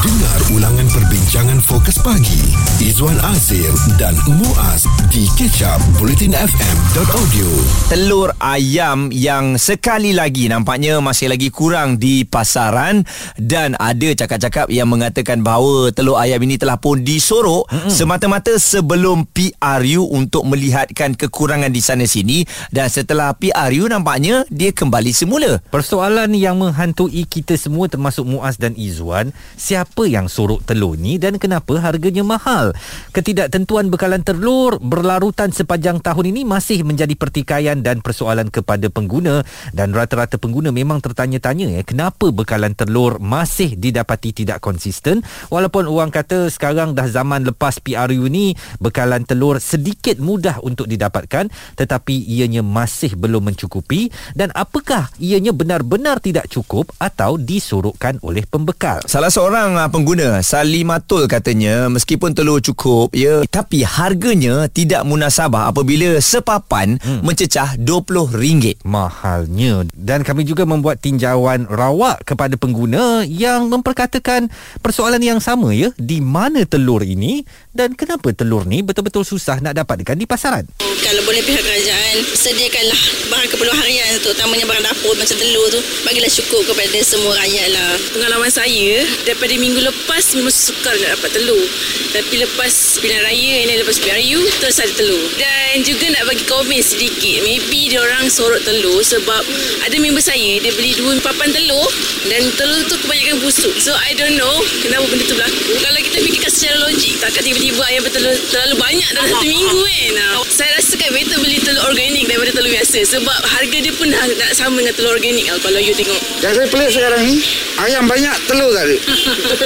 Dengar ulangan perbincangan fokus pagi Izwan Azir dan Muaz di kecap bulletinfm.audio telur ayam yang sekali lagi nampaknya masih lagi kurang di pasaran dan ada cakap-cakap yang mengatakan bahawa telur ayam ini telah pun disorok mm-hmm. semata-mata sebelum PRU untuk melihatkan kekurangan di sana sini dan setelah PRU nampaknya dia kembali semula. Persoalan yang menghantui kita semua termasuk Muaz dan Izwan, siapa yang sorok telur ni dan kenapa harganya mahal? Ketidaktentuan bekalan telur berlarutan sepanjang tahun ini masih menjadi pertikaian dan persoalan kepada pengguna. Dan rata-rata pengguna memang tertanya-tanya ya kenapa bekalan telur masih didapati tidak konsisten? Walaupun orang kata sekarang dah zaman lepas PRU ni bekalan telur sedikit mudah untuk didapatkan tetapi ianya masih belum mencukupi. Dan apakah ianya benar-benar tidak cukup atau disorokkan oleh pembekal? Salah seorang uh, pengguna Salimatul katanya meskipun telur cukup ya tapi harganya tidak munasabah apabila sepapan hmm. mencecah RM20. mahalnya dan kami juga membuat tinjauan rawak kepada pengguna yang memperkatakan persoalan yang sama ya di mana telur ini dan kenapa telur ni betul-betul susah nak dapatkan di pasaran Kalau boleh pihak kerajaan sediakanlah bahan keperluan harian terutamanya barang dapur macam telur tu bagilah cukup kepada semua rakyat lah. Pengalaman saya daripada minggu lepas memang sukar nak dapat telur. Tapi lepas pilihan raya ini lepas PRU terus ada telur. Dan juga nak bagi komen sedikit maybe dia orang sorot telur sebab ada member saya dia beli dua papan telur dan telur tu kebanyakan busuk. So I don't know kenapa benda tu berlaku. Kalau kita fikirkan secara logik takkan tiba-tiba ayam bertelur terlalu banyak dalam satu minggu kan. Ah, Saya rasa kan better beli telur organik daripada telur biasa sebab harga dia pun dah nak sama dengan telur organik kalau you tengok. Yang saya pelik sekarang ni Ayam banyak telur tak ada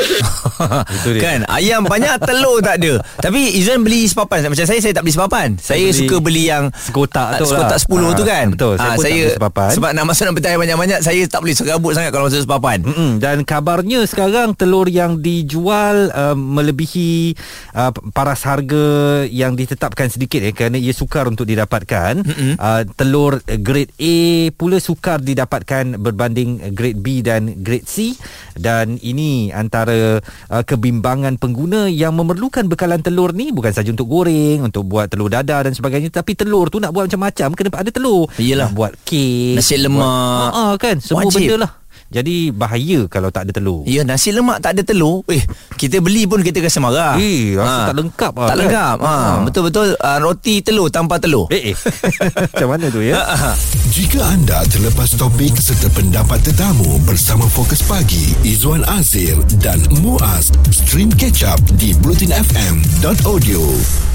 Kan ayam banyak telur tak ada. Tapi Izan beli sepapan macam saya saya tak beli sepapan. Saya, beli suka beli yang sekotak tu sekotak lah. 10 tu Ah, kan. betul. Saya Ah, pun tak beli sepapan. Sebab nak masuk dalam petai banyak-banyak saya tak boleh serabut sangat kalau masuk sepapan. Mm-mm. Dan kabarnya sekarang telur yang dijual uh, melebihi uh, paras harga yang ditetapkan sedikit eh kerana ia sukar untuk didapatkan. Uh, telur grade A pula sukar didapatkan berbanding grade B dan grade C dan ini antara uh, kebimbangan pengguna yang memerlukan bekalan telur ni bukan saja untuk goreng, untuk buat telur dadar dan sebagainya tapi telur tu nak buat macam-macam kena ada telur. Iyalah. Nak buat kek, Nasi lemak. ah, ah, kan semua Wajib. benda lah. Jadi bahaya kalau tak ada telur. Ya nasi lemak tak ada telur Eh kita beli pun kita rasa marah Eh, rasa tak lengkap lah, Tak kan? lengkap ha. Ha. Betul-betul uh, Roti telur tanpa telur Eh, eh. Macam mana tu ya? Jika anda terlepas topik serta pendapat tetamu bersama Fokus Pagi Izwan Azir dan Muaz Stream Catch Up di bulletinfm.audio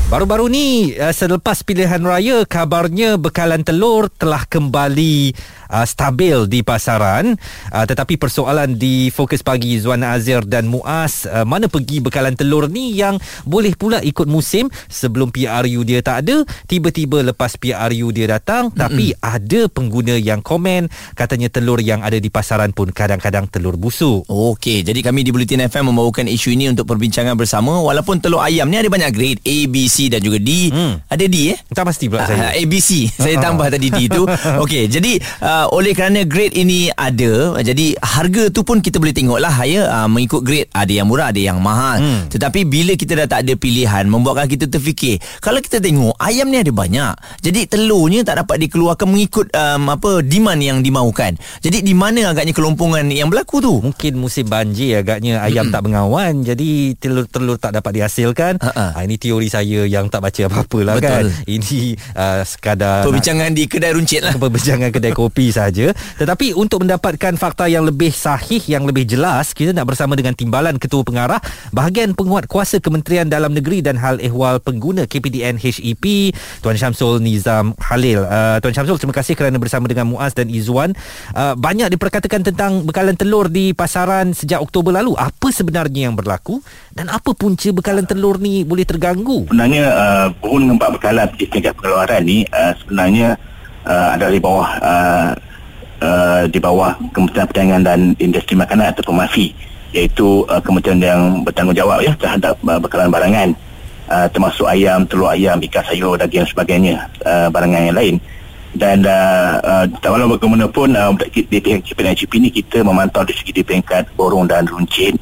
Baru-baru ni uh, selepas pilihan raya kabarnya bekalan telur telah kembali uh, stabil di pasaran uh, tetapi persoalan di fokus pagi Zuan Azir dan Muaz uh, mana pergi bekalan telur ni yang boleh pula ikut musim sebelum PRU dia tak ada tiba-tiba lepas PRU dia datang mm-hmm. tapi ada pengguna yang komen katanya telur yang ada di pasaran pun kadang-kadang telur busuk Okey, jadi kami di Bulletin FM membawakan isu ini untuk perbincangan bersama walaupun telur ayam ni ada banyak grade A, B, C dan juga D. Hmm. Ada D eh? tak pasti pula Ah, saya ABC Saya tambah tadi D tu Okey Jadi uh, Oleh kerana grade ini ada Jadi harga tu pun Kita boleh tengok lah ya, uh, Mengikut grade Ada yang murah Ada yang mahal hmm. Tetapi bila kita dah tak ada pilihan Membuatkan kita terfikir Kalau kita tengok Ayam ni ada banyak Jadi telurnya tak dapat dikeluarkan Mengikut um, apa Demand yang dimaukan Jadi di mana agaknya kelompongan Yang berlaku tu Mungkin musim banjir agaknya ayam tak mengawan jadi telur-telur tak dapat dihasilkan. Ha-ha. Ha, ini teori saya yang tak baca apa-apa lah kan. Ini uh, sekadar Perbincangan di kedai runcit lah nak perbincangan kedai kopi saja. Tetapi untuk mendapatkan fakta yang lebih sahih, yang lebih jelas, kita nak bersama dengan Timbalan Ketua Pengarah Bahagian Penguat Kuasa Kementerian Dalam Negeri dan Hal Ehwal Pengguna KPDN HEP, Tuan Syamsul Nizam Halil. Uh, Tuan Syamsul, terima kasih kerana bersama dengan Muaz dan Izzuan. Uh, banyak diperkatakan tentang bekalan telur di pasaran sejak Oktober lalu. Apa sebenarnya yang berlaku dan apa punca bekalan telur ni boleh terganggu? sebenarnya uh, buku dengan bekalan di tingkat pengeluaran ni uh, sebenarnya uh, adalah di bawah uh, uh, di bawah Kementerian Perdagangan dan Industri Makanan atau PEMAFI iaitu uh, kementerian yang bertanggungjawab ya terhadap uh, bekalan barangan uh, termasuk ayam, telur ayam, ikan sayur, daging sebagainya uh, barangan yang lain. Dan uh, uh, walau bagaimanapun uh, di di pihak KPNHP ini kita memantau dari segi di peringkat borong dan runcit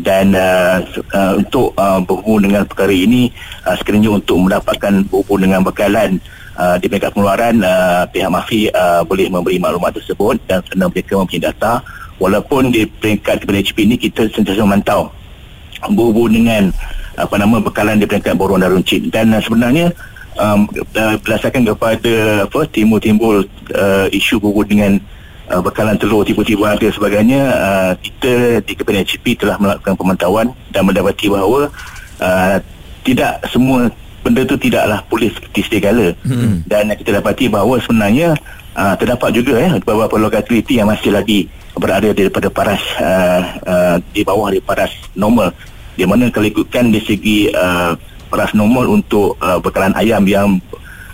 dan uh, uh, untuk uh, berhubung dengan perkara ini uh, sekiranya untuk mendapatkan berhubung dengan bekalan uh, di peringkat pengeluaran uh, pihak mafi uh, boleh memberi maklumat tersebut dan kerana mereka mempunyai data. Walaupun di peringkat kepada HP ini kita sentiasa memantau berhubung dengan apa nama bekalan di peringkat borong dan runcit. Dan uh, sebenarnya um, uh, berdasarkan kepada apa timbul-timbul uh, isu berhubung dengan uh, bekalan telur tiba-tiba ada sebagainya uh, kita di Kepentingan HP telah melakukan pemantauan dan mendapati bahawa uh, tidak semua benda itu tidaklah polis seperti sedia kala hmm. dan kita dapati bahawa sebenarnya uh, terdapat juga eh, beberapa lokaliti yang masih lagi berada daripada paras uh, uh, di bawah di paras normal di mana kalau ikutkan dari segi uh, paras normal untuk uh, bekalan ayam yang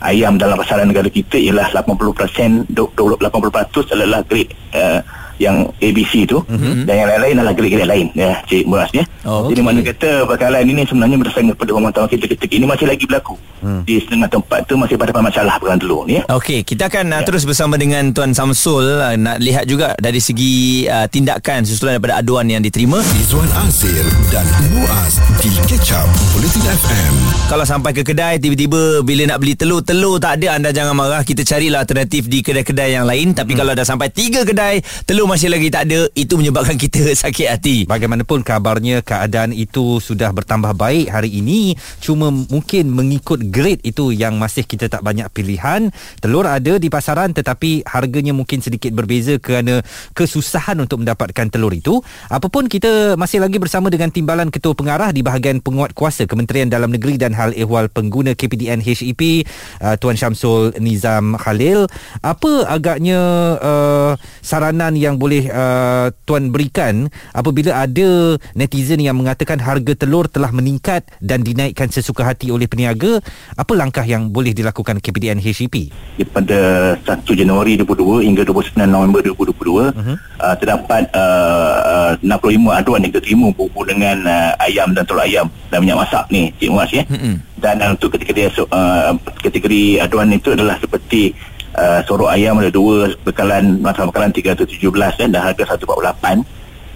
ayam dalam pasaran negara kita ialah 80% 80% adalah grade uh, yang ABC tu mm-hmm. dan yang lain-lain adalah grade-grade lain ya Cik Muras ya. Oh, Jadi okay. mana kata bakalan ini sebenarnya berdasarkan kepada pemantauan kita ketika ini masih lagi berlaku. Hmm. Di setengah tempat tu masih pada masalah bakalan telur ni ya. Okey, kita akan uh, ya. terus bersama dengan Tuan Samsul uh, nak lihat juga dari segi uh, tindakan susulan daripada aduan yang diterima. Izwan Azir dan Muaz di Ketchup Politin FM. Kalau sampai ke kedai tiba-tiba bila nak beli telur, telur tak ada anda jangan marah. Kita carilah alternatif di kedai-kedai yang lain tapi hmm. kalau dah sampai tiga kedai telur masih lagi tak ada itu menyebabkan kita sakit hati. Bagaimanapun kabarnya keadaan itu sudah bertambah baik hari ini. Cuma mungkin mengikut grade itu yang masih kita tak banyak pilihan. Telur ada di pasaran tetapi harganya mungkin sedikit berbeza kerana kesusahan untuk mendapatkan telur itu. Apapun kita masih lagi bersama dengan timbalan ketua pengarah di bahagian penguat kuasa Kementerian Dalam Negeri dan Hal Ehwal Pengguna KPDN HEP uh, Tuan Syamsul Nizam Khalil. Apa agaknya uh, saranan yang yang boleh uh, tuan berikan apabila ada netizen yang mengatakan harga telur telah meningkat dan dinaikkan sesuka hati oleh peniaga apa langkah yang boleh dilakukan KPDN HEP pada 1 Januari 2022 hingga 29 November 2022 uh-huh. uh, terdapat uh, uh, 65 aduan yang diterima berhubung dengan uh, ayam dan telur ayam dan minyak masak ni Cik Muaz ya uh-huh. dan uh, untuk kategori uh, kategori aduan itu adalah seperti uh, sorok ayam ada dua bekalan masa bekalan 317 kan dan harga 148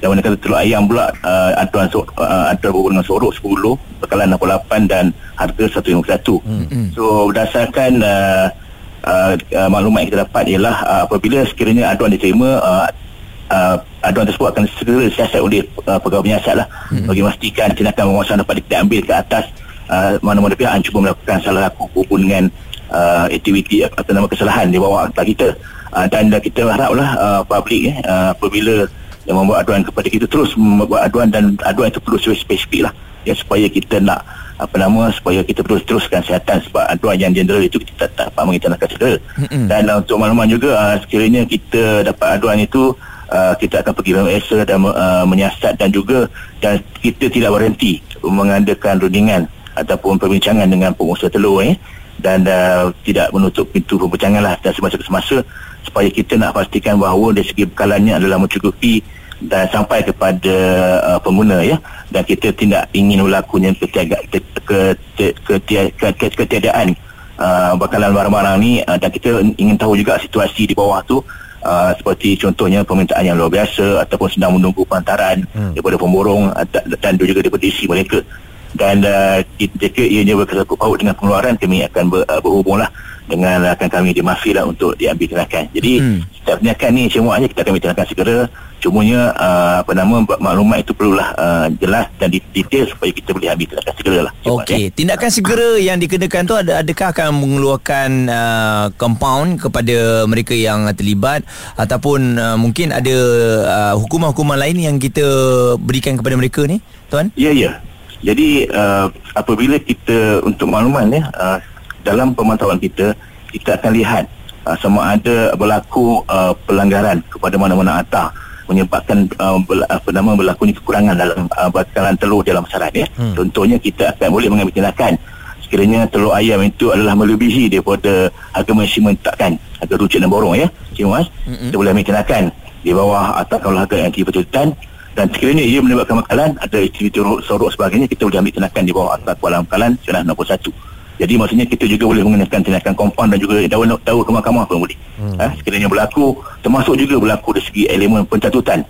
dan mana kata telur ayam pula uh, aduan so, uh, aduan berhubung dengan sorok 10 bekalan 68 dan harga 151 hmm. so berdasarkan uh, uh, uh, maklumat yang kita dapat ialah uh, apabila sekiranya aduan diterima uh, uh, aduan tersebut akan segera siasat oleh uh, pegawai penyiasat lah hmm. bagi memastikan tindakan penguasaan dapat diambil ke atas uh, mana-mana pihak yang cuba melakukan salah laku berhubung dengan uh, aktiviti atau nama kesalahan di bawah akta kita uh, dan kita haraplah uh, publik eh, uh, apabila yang membuat aduan kepada kita terus membuat aduan dan aduan itu perlu spesifik lah. Ya, supaya kita nak apa nama supaya kita terus teruskan kesihatan sebab aduan yang general itu kita tak dapat mengitanakan segera mm-hmm. dan uh, untuk makluman juga uh, sekiranya kita dapat aduan itu uh, kita akan pergi BMS dan uh, menyiasat dan juga dan kita tidak berhenti mengadakan rundingan ataupun perbincangan dengan pengusaha telur eh dan uh, tidak menutup pintu perbincangan lah. Dan semasa-semasa supaya kita nak pastikan bahawa dari segi bekalannya adalah mencukupi dan sampai kepada uh, pengguna ya. Dan kita tidak ingin berlakunya ketiaga, ketiadaan uh, bekalan barang-barang ni. Uh, dan kita ingin tahu juga situasi di bawah tu Uh, seperti contohnya permintaan yang luar biasa ataupun sedang menunggu pantaran hmm. daripada pemborong dan juga daripada isi mereka dan uh, jika ianya berkesangkut paut dengan pengeluaran kami akan ber, uh, berhubunglah dengan akan kami di Mafi lah untuk diambil tindakan. Jadi hmm. setiap tindakan ni semuanya kita akan ambil tindakan segera. Cumanya uh, apa nama maklumat itu perlulah uh, jelas dan detail supaya kita boleh ambil tindakan segera lah. Okey, ya. tindakan segera yang dikenakan tu ada adakah akan mengeluarkan uh, compound kepada mereka yang terlibat ataupun uh, mungkin ada uh, hukuman-hukuman lain yang kita berikan kepada mereka ni, tuan? Ya, ya. Jadi uh, apabila kita untuk makluman ya uh, dalam pemantauan kita kita akan lihat uh, sama ada berlaku uh, pelanggaran kepada mana-mana atah menyebabkan uh, bel, apa nama berlakunya kekurangan dalam uh, bakalan telur dalam pasaran ya. Hmm. Contohnya kita akan boleh mengambil tindakan sekiranya telur ayam itu adalah melebihi daripada harga maksimum ditetapkan harga rucik dan borong ya. Cik Mas, hmm. kita boleh ambil tindakan di bawah atau kalau harga yang dipertutupan dan sekiranya ia menyebabkan bekalan ada aktiviti sorok sebagainya kita boleh ambil tindakan di bawah atas kuala bekalan senah 61 jadi maksudnya kita juga boleh mengenakan tindakan kompon dan juga daun daun ke mahkamah pun boleh hmm. ha, sekiranya berlaku termasuk juga berlaku dari segi elemen pencatutan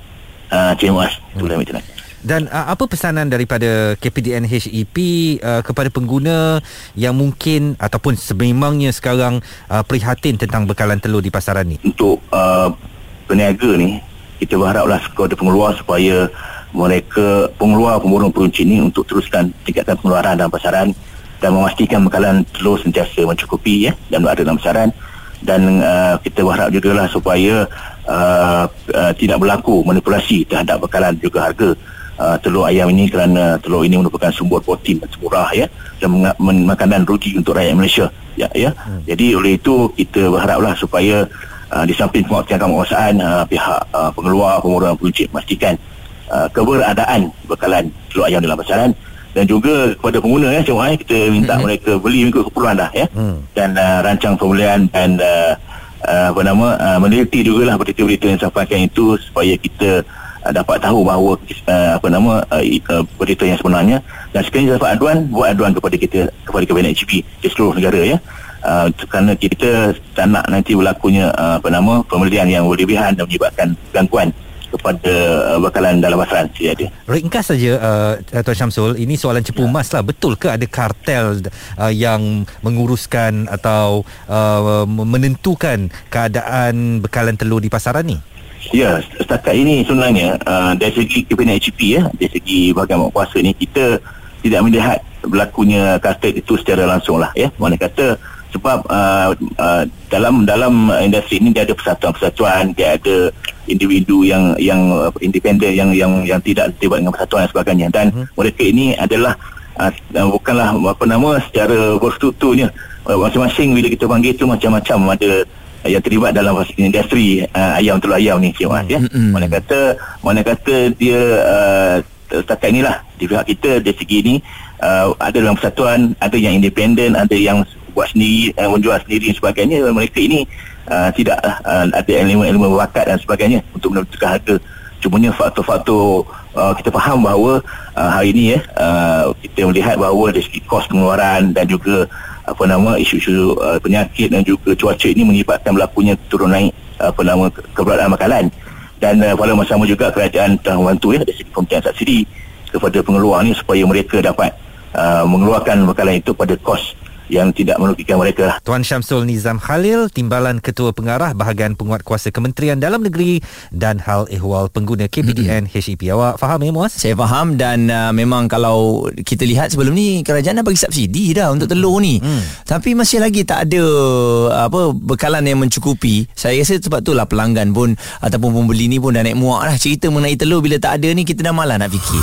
ha, Cik hmm. boleh ambil tindakan Dan uh, apa pesanan daripada KPDN HEP uh, kepada pengguna yang mungkin ataupun sememangnya sekarang uh, prihatin tentang bekalan telur di pasaran ni? Untuk uh, peniaga ni, kita berharaplah kepada pengeluar supaya mereka pengeluar pemurung peruncit ni untuk teruskan tingkatkan pengeluaran dalam pasaran dan memastikan bekalan telur sentiasa mencukupi ya dan berada dalam pasaran dan uh, kita berharap juga lah supaya uh, uh, tidak berlaku manipulasi terhadap bekalan juga harga uh, telur ayam ini kerana telur ini merupakan sumber protein dan murah ya dan makanan rugi untuk rakyat Malaysia ya ya hmm. jadi oleh itu kita berharaplah supaya uh, di samping penguatkan penguasaan uh, pihak uh, pengeluar pemurah peruncit memastikan uh, keberadaan bekalan telur ayam dalam pasaran dan juga kepada pengguna ya cuma kita minta mm-hmm. mereka beli mengikut keperluan dah ya mm. dan uh, rancang pembelian dan uh, uh, apa nama uh, meneliti jugalah berita-berita yang sampaikan itu supaya kita uh, dapat tahu bahawa uh, apa nama uh, uh, berita yang sebenarnya dan sekiranya dapat aduan buat aduan kepada kita kepada Kabinet HB di seluruh negara ya Uh, kerana kita tak nak nanti berlakunya uh, apa nama pembelian yang berlebihan dan menyebabkan gangguan kepada uh, bakalan dalam pasaran saya ada. Ringkas saja uh, Tuan Syamsul, ini soalan cepu emas lah. Betul ke ada kartel uh, yang menguruskan atau uh, menentukan keadaan bekalan telur di pasaran ni? Ya, setakat ini sebenarnya uh, dari segi Kabinet HP ya, dari segi bahagian kuasa ni kita tidak melihat berlakunya kartel itu secara langsung lah ya. Mana kata sebab uh, uh, dalam dalam industri ini dia ada persatuan-persatuan, dia ada individu yang yang uh, independen yang yang yang tidak terlibat dengan persatuan dan sebagainya dan uh-huh. mereka ini adalah uh, bukanlah apa nama secara berstrukturnya uh, masing-masing bila kita panggil itu macam-macam ada yang terlibat dalam industri uh, ayam telur ayam ni cik Mas ya uh-huh. mana kata mana kata dia uh, setakat inilah di pihak kita dari segi ini uh, ada dalam persatuan ada yang independen ada yang buat sendiri uh, menjual sendiri dan sebagainya. Mereka ini uh, tidak uh, ada elemen-elemen bakat dan sebagainya untuk menentukan harga. Cumanya faktor-faktor uh, kita faham bahawa uh, hari ini uh, kita melihat bahawa dari segi kos pengeluaran dan juga apa nama isu-isu uh, penyakit dan juga cuaca ini menyebabkan berlakunya turun naik apa nama keberadaan makanan dan uh, pada masa sama juga kerajaan telah membantu ya dari segi pemberian subsidi kepada pengeluar ni supaya mereka dapat uh, mengeluarkan makanan itu pada kos yang tidak merugikan mereka. Tuan Syamsul Nizam Khalil, Timbalan Ketua Pengarah Bahagian Penguatkuasa Kementerian Dalam Negeri dan Hal Ehwal Pengguna KPDN. HEP. Awak faham ya Muaz? Saya faham dan uh, memang kalau kita lihat sebelum ni kerajaan dah bagi subsidi dah untuk telur ni. Mm. Tapi masih lagi tak ada apa bekalan yang mencukupi. Saya rasa sebab itulah pelanggan pun ataupun pembeli ni pun dah naik muak dah cerita mengenai telur bila tak ada ni kita dah malas nak fikir.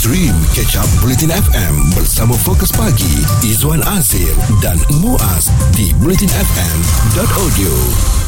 Stream Catch Up Bulletin FM bersama Fokus Pagi Izwan Azir dan Muaz di bulletinfm.audio.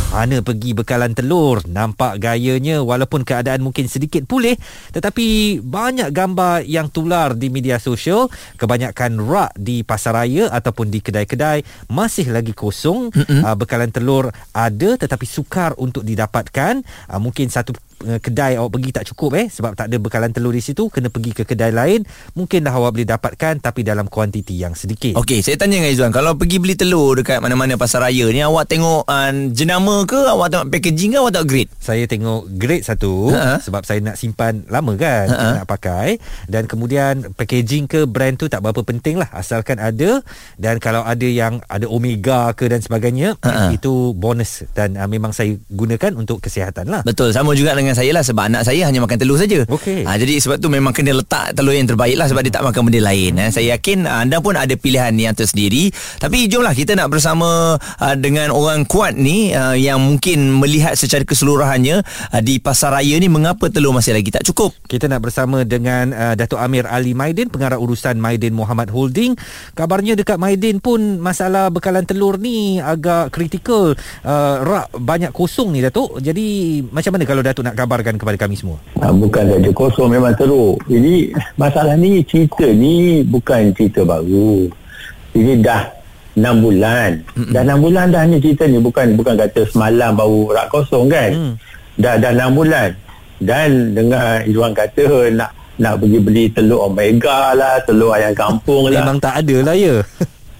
Mana pergi bekalan telur. Nampak gayanya Walaupun keadaan mungkin sedikit pulih Tetapi Banyak gambar yang tular di media sosial. Kebanyakan rak di pasaraya Ataupun di kedai-kedai Masih lagi kosong. Uh, Bekalan telur ada Tetapi sukar untuk didapatkan. Uh, Mungkin satu kedai awak pergi tak cukup eh sebab tak ada bekalan telur di situ kena pergi ke kedai lain mungkinlah awak boleh dapatkan tapi dalam kuantiti yang sedikit Okey, saya tanya dengan Izzuan, kalau pergi beli telur dekat mana-mana pasar raya ni awak tengok uh, jenama ke, awak tengok packaging ke, awak tengok grade? saya tengok grade satu Ha-ha. sebab saya nak simpan lama kan Ha-ha. nak pakai dan kemudian packaging ke brand tu tak berapa penting lah asalkan ada dan kalau ada yang ada omega ke dan sebagainya Ha-ha. itu bonus dan uh, memang saya gunakan untuk kesihatan lah Betul, sama juga dengan saya lah sebab anak saya hanya makan telur saja. Okey. Ha, jadi sebab tu memang kena letak telur yang terbaik lah sebab dia tak makan benda lain. Eh. Saya yakin ah, anda pun ada pilihan yang tersendiri. Tapi jomlah kita nak bersama uh, dengan orang kuat ni uh, yang mungkin melihat secara keseluruhannya uh, di pasar raya ni mengapa telur masih lagi tak cukup. Kita nak bersama dengan uh, Datuk Amir Ali Maidin, pengarah urusan Maidin Muhammad Holding. Kabarnya dekat Maidin pun masalah bekalan telur ni agak kritikal. Uh, rak banyak kosong ni Datuk. Jadi macam mana kalau Datuk nak kabarkan kepada kami semua? Ha, bukan saja kosong memang teruk. Jadi masalah ni cerita ni bukan cerita baru. Ini dah 6 bulan. Mm-mm. Dah 6 bulan dah ni cerita ni bukan bukan kata semalam baru rak kosong kan. Mm. Dah dah 6 bulan. Dan dengar Izwan kata nak nak pergi beli telur omega lah, telur ayam kampung lah. Memang tak ada lah ya.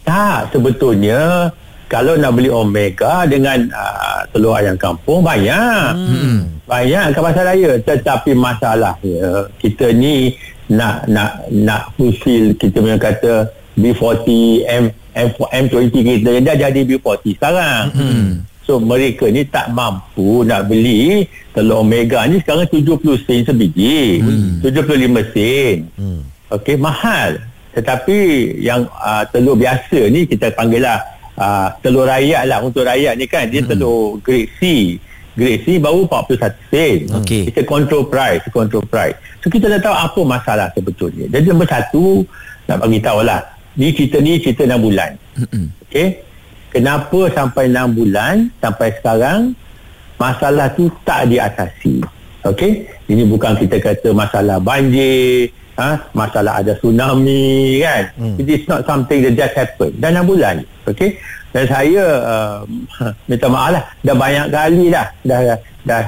Tak, sebetulnya kalau nak beli omega dengan uh, telur ayam kampung banyak hmm. banyak ke pasar raya tetapi masalahnya kita ni nak nak nak fulfill kita punya kata B40 M, M M20 kita dah jadi B40 sekarang hmm. so mereka ni tak mampu nak beli telur omega ni sekarang 70 sen sebiji hmm. 75 sen hmm. okey mahal tetapi yang uh, telur biasa ni kita panggil lah uh, telur rakyat lah untuk rakyat ni kan dia hmm. telur grade C grade C baru 41 sen Okey. kita control price control price so kita dah tahu apa masalah sebetulnya jadi nombor satu nak bagi tahu lah ni cerita ni cerita 6 bulan Okey. Kenapa sampai 6 bulan sampai sekarang masalah tu tak diatasi. Okey. Ini bukan kita kata masalah banjir, ha? masalah ada tsunami kan. Hmm. It is not something that just happen. Dah 6 bulan. Okey. Dan saya uh, minta maaf lah dah banyak kali dah dah dah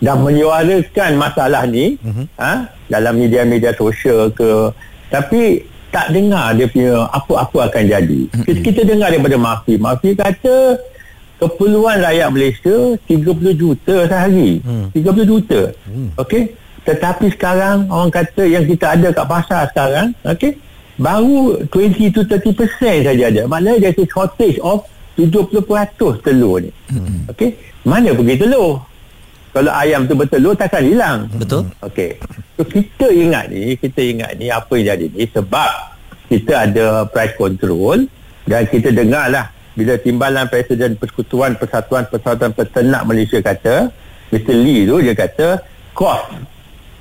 dah menyuarakan masalah ni uh-huh. ha? dalam media-media sosial ke tapi tak dengar dia punya apa-apa akan jadi. Kita, kita dengar daripada Mafi. Mafi kata keperluan rakyat Malaysia 30 juta sehari. Hmm. 30 juta. Hmm. Okey. Tetapi sekarang orang kata yang kita ada kat pasar sekarang, okey, baru 20 to 30% saja ada. Maknanya there's a shortage of 70% telur ni. Hmm. Okey. Mana pergi telur? Kalau ayam tu bertelur takkan hilang. Betul. Okey. So kita ingat ni, kita ingat ni apa yang jadi ni sebab kita ada price control dan kita dengar lah bila timbalan Presiden Persekutuan Persatuan Persatuan Peternak Malaysia kata Mr. Lee tu dia kata kos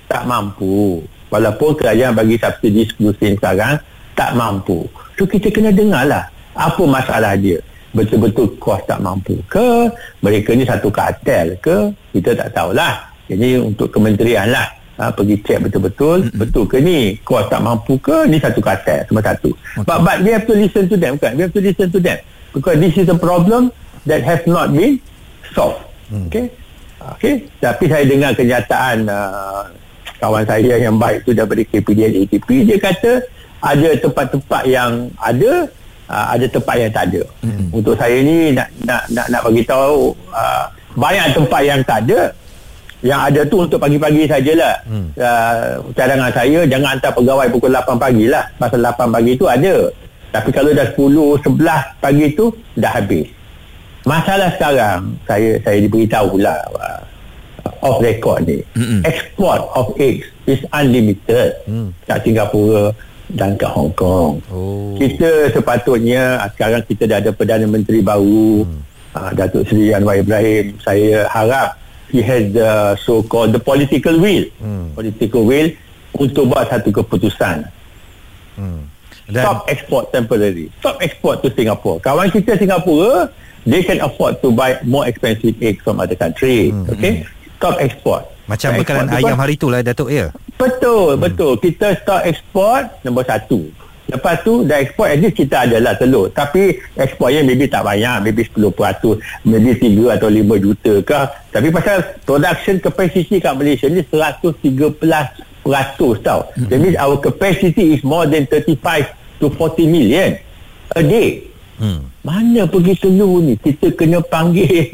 tak mampu. Walaupun kerajaan bagi subsidi 10 sen sekarang tak mampu. So kita kena dengar lah apa masalah dia. Betul-betul kos tak mampu ke? Mereka ni satu kartel ke? Kita tak tahulah. Ini untuk kementerian lah. Ha, pergi cek betul-betul. Mm-hmm. betul ke ni? Kos tak mampu ke? Ni satu kartel cuma satu. Okay. but, but we have to listen to them kan? We have to listen to them. Because this is a problem that has not been solved. Mm. okay? Okay? Tapi saya dengar kenyataan uh, kawan saya yang baik tu daripada KPDN ATP dia kata ada tempat-tempat yang ada uh, ada tempat yang tak ada. Hmm. Untuk saya ni nak nak nak, nak bagi tahu uh, banyak tempat yang tak ada. Yang ada tu untuk pagi-pagi sajalah. Hmm. Uh, cadangan saya jangan hantar pegawai pukul 8 pagi lah. Pasal 8 pagi tu ada. Tapi kalau dah 10, 11 pagi tu dah habis. Masalah sekarang saya saya diberitahu lah uh, off record ni. Hmm. Export of eggs is unlimited. Hmm. Kat Singapura dan ke Hong Kong. Oh. Kita sepatutnya ah, sekarang kita dah ada Perdana Menteri baru hmm. uh, Datuk Seri Anwar Ibrahim. Saya harap he has the so called the political will. Hmm. Political will untuk buat satu keputusan. Hmm. Dan Stop export temporary. Stop export to Singapore. Kawan kita Singapura, they can afford to buy more expensive eggs from other country. Hmm. Okay? Stop export. Macam bekalan ayam hari tu lah Datuk ya? Betul, hmm. betul. Kita start ekspor nombor satu. Lepas tu dah ekspor at least kita adalah telur. Tapi ekspornya maybe tak banyak. Maybe 10%. Maybe 3 atau 5 juta ke. Tapi pasal production capacity kat Malaysia ni 113 tau. Hmm. That means our capacity is more than 35 to 40 million a day. Hmm. Mana pergi telur ni? Kita kena panggil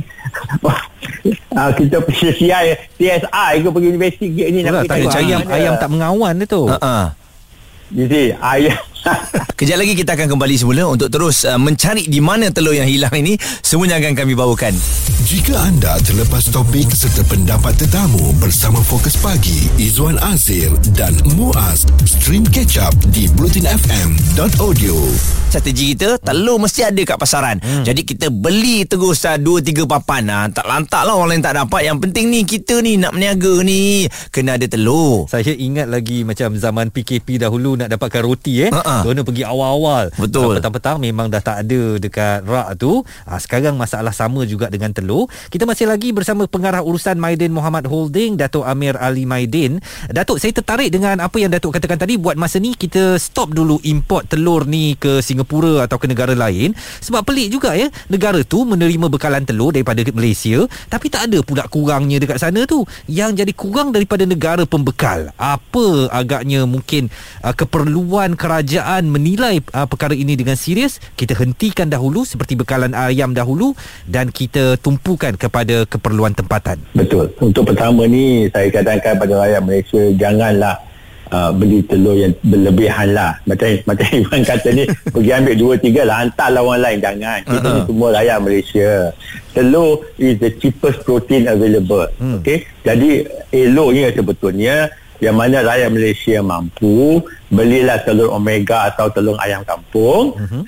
uh, kita CSI CSI ke pergi investigate ni nak tak ada ayam ayam tak mengawan dia tu. Ha uh-uh. Jadi ayam Kejap lagi kita akan kembali semula untuk terus uh, mencari di mana telur yang hilang ini. Semuanya akan kami bawakan. Jika anda terlepas topik serta pendapat tetamu bersama Fokus Pagi, Izwan Azir dan Muaz, stream catch up di blutinfm.audio. Strategi kita, telur mesti ada kat pasaran. Hmm. Jadi kita beli terus uh, 2-3 papan. Uh, tak lantak lah orang lain tak dapat. Yang penting ni kita ni nak meniaga ni. Kena ada telur. Saya ingat lagi macam zaman PKP dahulu nak dapatkan roti eh. Uh-uh. Dona pergi awal-awal. Betul. Petang-petang memang dah tak ada dekat rak tu. Ha, sekarang masalah sama juga dengan telur. Kita masih lagi bersama pengarah urusan Maidin Muhammad Holding, Datuk Amir Ali Maidin. Datuk, saya tertarik dengan apa yang Datuk katakan tadi. Buat masa ni kita stop dulu import telur ni ke Singapura atau ke negara lain. Sebab pelik juga ya. Negara tu menerima bekalan telur daripada Malaysia. Tapi tak ada pula kurangnya dekat sana tu. Yang jadi kurang daripada negara pembekal. Apa agaknya mungkin uh, keperluan kerajaan kerajaan menilai uh, perkara ini dengan serius kita hentikan dahulu seperti bekalan ayam dahulu dan kita tumpukan kepada keperluan tempatan Betul. Untuk pertama ni saya katakan pada rakyat Malaysia janganlah uh, beli telur yang berlebihan lah. Macam macam Iwan kata ni pergi ambil dua tiga lah hantarlah orang lain jangan. Kita ni semua rakyat Malaysia. Telur is the cheapest protein available. Hmm. Okay. Jadi eloknya sebetulnya yang mana rakyat Malaysia mampu belilah telur omega atau telur ayam kampung. Hmm.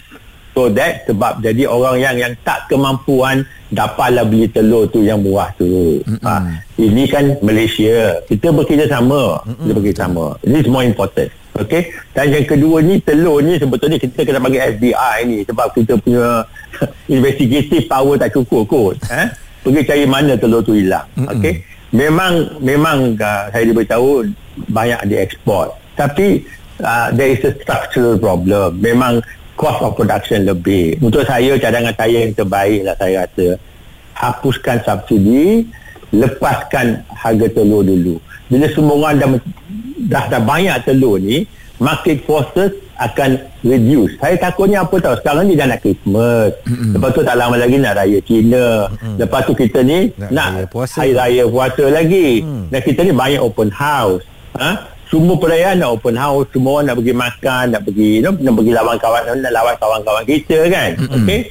So that sebab jadi orang yang yang tak kemampuan dapatlah beli telur tu yang murah tu. Ha, ini kan Malaysia. Kita bekerjasama. Kita bekerjasama. This is more important. Okay. Dan yang kedua ni telur ni sebetulnya kita kena bagi FBI ni sebab kita punya investigative power tak cukup kot. Eh? Pergi cari mana telur tu hilang. Okay. Memang memang uh, saya diberitahu banyak diekspor. Tapi uh, there is a structural problem. Memang cost of production lebih. Untuk saya cadangan saya yang terbaik lah saya rasa hapuskan subsidi, lepaskan harga telur dulu. Bila semua orang dah dah, dah banyak telur ni, market forces akan reduce. Saya takutnya apa tahu sekarang ni dah nak Christmas. Mm-hmm. Lepas tu tak lama lagi nak raya Cina. Mm-hmm. Lepas tu kita ni nak, Nak raya puasa. hari raya puasa lagi. Mm. Dan kita ni banyak open house. Ha? Semua perayaan nak open house, semua orang nak pergi makan, nak pergi you know, nak pergi lawan kawan, nak lawan kawan-kawan kita kan. Mm-hmm. Okey.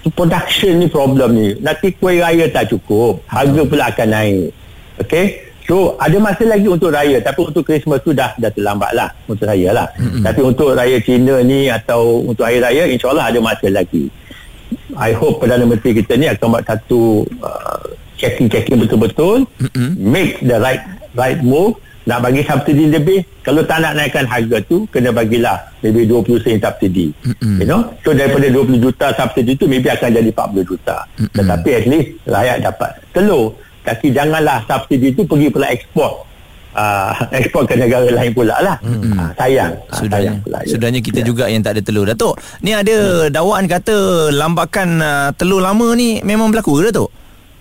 So, production ni problem ni. Nanti kuih raya tak cukup, harga pula akan naik. Okey. So ada masa lagi untuk raya tapi untuk Christmas tu dah dah terlambat lah untuk raya lah. Mm-hmm. Tapi untuk raya Cina ni atau untuk hari raya insyaAllah ada masa lagi. I hope Perdana Menteri kita ni akan buat satu uh, checking-checking betul-betul mm-hmm. make the right right move nak bagi subsidi lebih kalau tak nak naikkan harga tu kena bagilah maybe 20 sen subsidi mm-hmm. you know so daripada 20 juta subsidi tu maybe akan jadi 40 juta mm-hmm. tetapi at least rakyat dapat telur tapi janganlah subsidi tu pergi pula ekspor uh, ekspor ke negara lain pula lah mm-hmm. uh, sayang Ah, Sudahnya sayang pula, ya. Sudahnya kita Ya. juga yang tak ada telur Datuk Ni ada dakwaan kata Lambakan uh, telur lama ni Memang berlaku ke Datuk?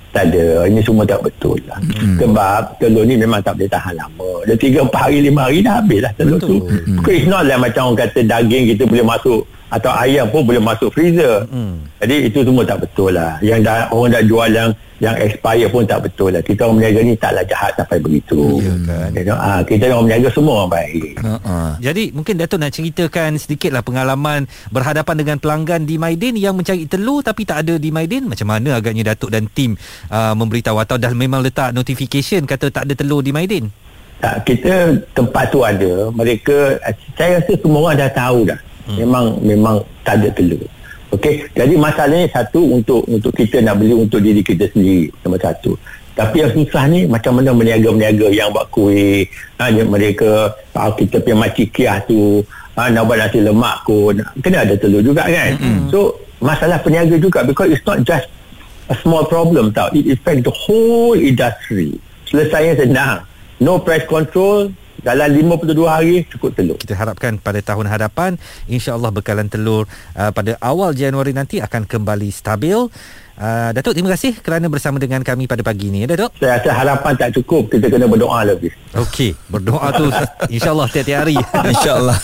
Tak ada Ini semua tak betul lah hmm. Sebab telur ni memang tak boleh tahan lama Dah 3, 4 hari, 5 hari dah habis lah telur Betul. tu hmm. It's not lah macam orang kata daging kita boleh masuk Atau ayam pun boleh masuk freezer Hmm. Jadi itu semua tak betul lah Yang dah, orang dah jual yang yang expire pun tak betul lah Kita orang berniaga ni taklah jahat sampai begitu Ya kan. you know, ah, Kita orang berniaga semua orang baik Uh-uh. Jadi mungkin Datuk nak ceritakan sedikitlah pengalaman berhadapan dengan pelanggan di Maidin yang mencari telur tapi tak ada di Maidin. Macam mana agaknya Datuk dan tim uh, memberitahu atau dah memang letak notification kata tak ada telur di Maidin? tak, kita tempat tu ada mereka saya rasa semua orang dah tahu dah hmm. memang memang tak ada telur. Okey? Jadi masalahnya satu untuk untuk kita nak beli untuk diri kita sendiri nombor satu. Tapi yang susah ni macam mana meniaga-meniaga yang buat kuih ha, yang mereka ah, kita punya macikiah tu ha, nak buat nasi lemak pun kena ada telur juga kan? Hmm. so masalah peniaga juga because it's not just a small problem tau. It affect the whole industry. Selesainya senang. No price control dalam 52 hari cukup telur Kita harapkan pada tahun hadapan insya-Allah bekalan telur uh, pada awal Januari nanti akan kembali stabil. Uh, Datuk terima kasih kerana bersama dengan kami pada pagi ini ya Datuk. saya rasa harapan tak cukup kita kena berdoa lebih Okey, berdoa tu insya-Allah tiap-tiap hari. InsyaAllah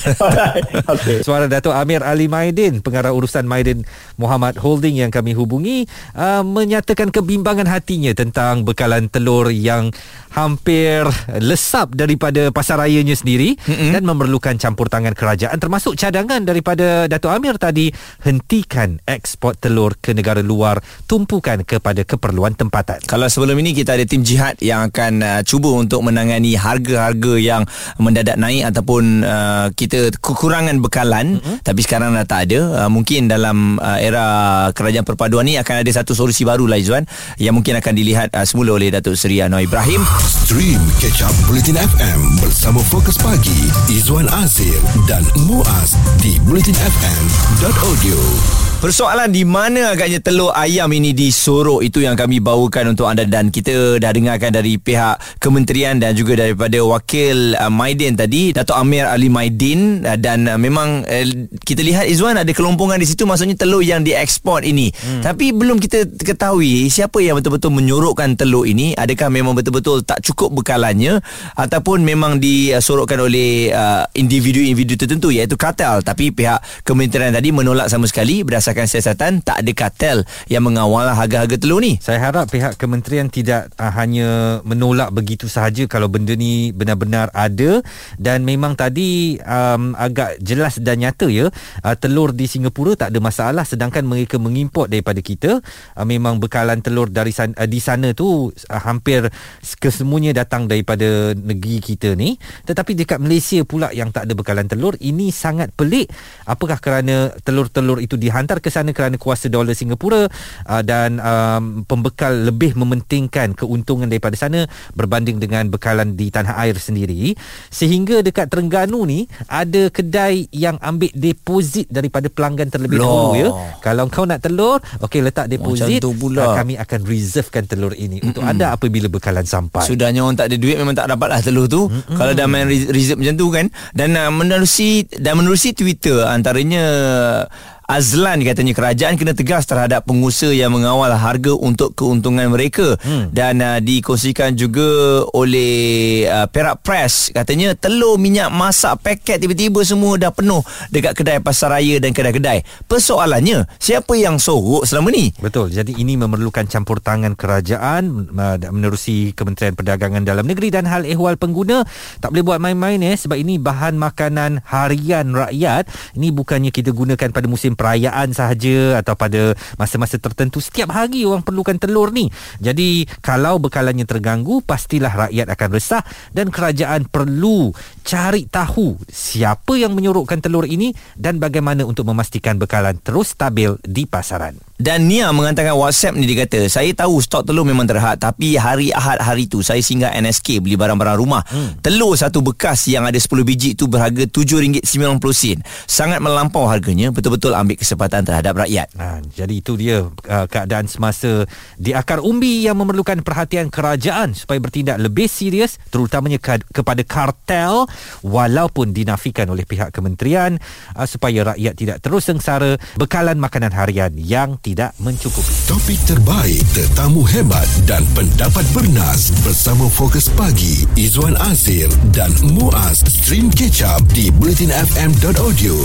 okay. Suara Datuk Amir Ali Maidin, pengarah urusan Maidin Muhammad Holding yang kami hubungi uh, menyatakan kebimbangan hatinya tentang bekalan telur yang hampir lesap daripada pasar rayanya sendiri mm-hmm. dan memerlukan campur tangan kerajaan termasuk cadangan daripada Datuk Amir tadi hentikan ekspor telur ke negara luar tumpukan kepada keperluan tempatan. Kalau sebelum ini kita ada tim jihad yang akan uh, cuba untuk menangani harga-harga yang mendadak naik ataupun uh, kita kekurangan bekalan mm-hmm. tapi sekarang dah tak ada uh, mungkin dalam uh, era kerajaan perpaduan ni akan ada satu solusi baru lah Izzuan yang mungkin akan dilihat uh, semula oleh Datuk Seri Anwar Ibrahim Stream Catch Up Bulletin FM bersama Fokus Pagi Izwan Azir dan Muaz di bulletinfm.audio. Persoalan di mana agaknya telur ayam ini disorok itu yang kami bawakan untuk anda dan kita dah dengarkan dari pihak kementerian dan juga daripada wakil uh, Maidin tadi Dato' Amir Ali Maidin. Uh, dan uh, memang uh, kita lihat Izwan ada kelompongan di situ maksudnya telur yang diekspor ini. Hmm. tapi belum kita ketahui siapa yang betul-betul menyorokkan telur ini adakah memang betul-betul tak cukup bekalannya ataupun memang disorokkan oleh uh, individu-individu tertentu iaitu kartel tapi pihak kementerian tadi menolak sama sekali berdasarkan berdasarkan siasatan tak ada kartel yang mengawal harga-harga telur ni. Saya harap pihak kementerian tidak uh, hanya menolak begitu sahaja kalau benda ni benar-benar ada. Dan memang tadi um, agak jelas dan nyata ya uh, telur di Singapura tak ada masalah sedangkan mereka mengimport daripada kita. Uh, memang bekalan telur dari sana, uh, di sana tu uh, hampir kesemuanya datang daripada negeri kita ni. Tetapi dekat Malaysia pula yang tak ada bekalan telur ini sangat pelik. Apakah kerana telur-telur itu dihantar ke sana kerana kuasa dolar Singapura uh, dan um, pembekal lebih mementingkan keuntungan daripada sana berbanding dengan bekalan di tanah air sendiri sehingga dekat Terengganu ni ada kedai yang ambil deposit daripada pelanggan terlebih Loh. dahulu ya kalau kau nak telur okey letak deposit tu pula. uh, kami akan reservekan telur ini Mm-mm. untuk anda apabila bekalan sampai Sudahnya orang tak ada duit memang tak dapat lah telur tu Mm-mm. Kalau dah main reserve macam tu kan Dan uh, menerusi Dan menerusi Twitter Antaranya Azlan katanya kerajaan kena tegas terhadap pengusaha yang mengawal harga untuk keuntungan mereka hmm. dan uh, dikongsikan juga oleh uh, Perak Press katanya telur minyak masak paket tiba-tiba semua dah penuh dekat kedai pasar raya dan kedai-kedai persoalannya siapa yang sorok selama ni Betul. Jadi ini memerlukan campur tangan kerajaan uh, menerusi Kementerian Perdagangan Dalam Negeri dan hal ehwal pengguna. Tak boleh buat main-main eh sebab ini bahan makanan harian rakyat. Ini bukannya kita gunakan pada musim perayaan sahaja atau pada masa-masa tertentu. Setiap hari orang perlukan telur ni. Jadi kalau bekalannya terganggu pastilah rakyat akan resah dan kerajaan perlu cari tahu siapa yang menyorokkan telur ini dan bagaimana untuk memastikan bekalan terus stabil di pasaran. Dan Nia menghantarkan WhatsApp ni dia kata Saya tahu stok telur memang terhad Tapi hari Ahad hari tu Saya singgah NSK Beli barang-barang rumah hmm. Telur satu bekas Yang ada 10 biji tu Berharga RM7.90 Sangat melampau harganya Betul-betul ambil kesempatan terhadap rakyat Ha, jadi itu dia uh, keadaan semasa di akar umbi yang memerlukan perhatian kerajaan supaya bertindak lebih serius terutamanya ke- kepada kartel walaupun dinafikan oleh pihak kementerian uh, supaya rakyat tidak terus sengsara bekalan makanan harian yang tidak mencukupi. Topik terbaik, tetamu hebat dan pendapat bernas bersama Fokus Pagi Izwan Azir dan Muaz Stream Catch Up di bulletinfm.audio.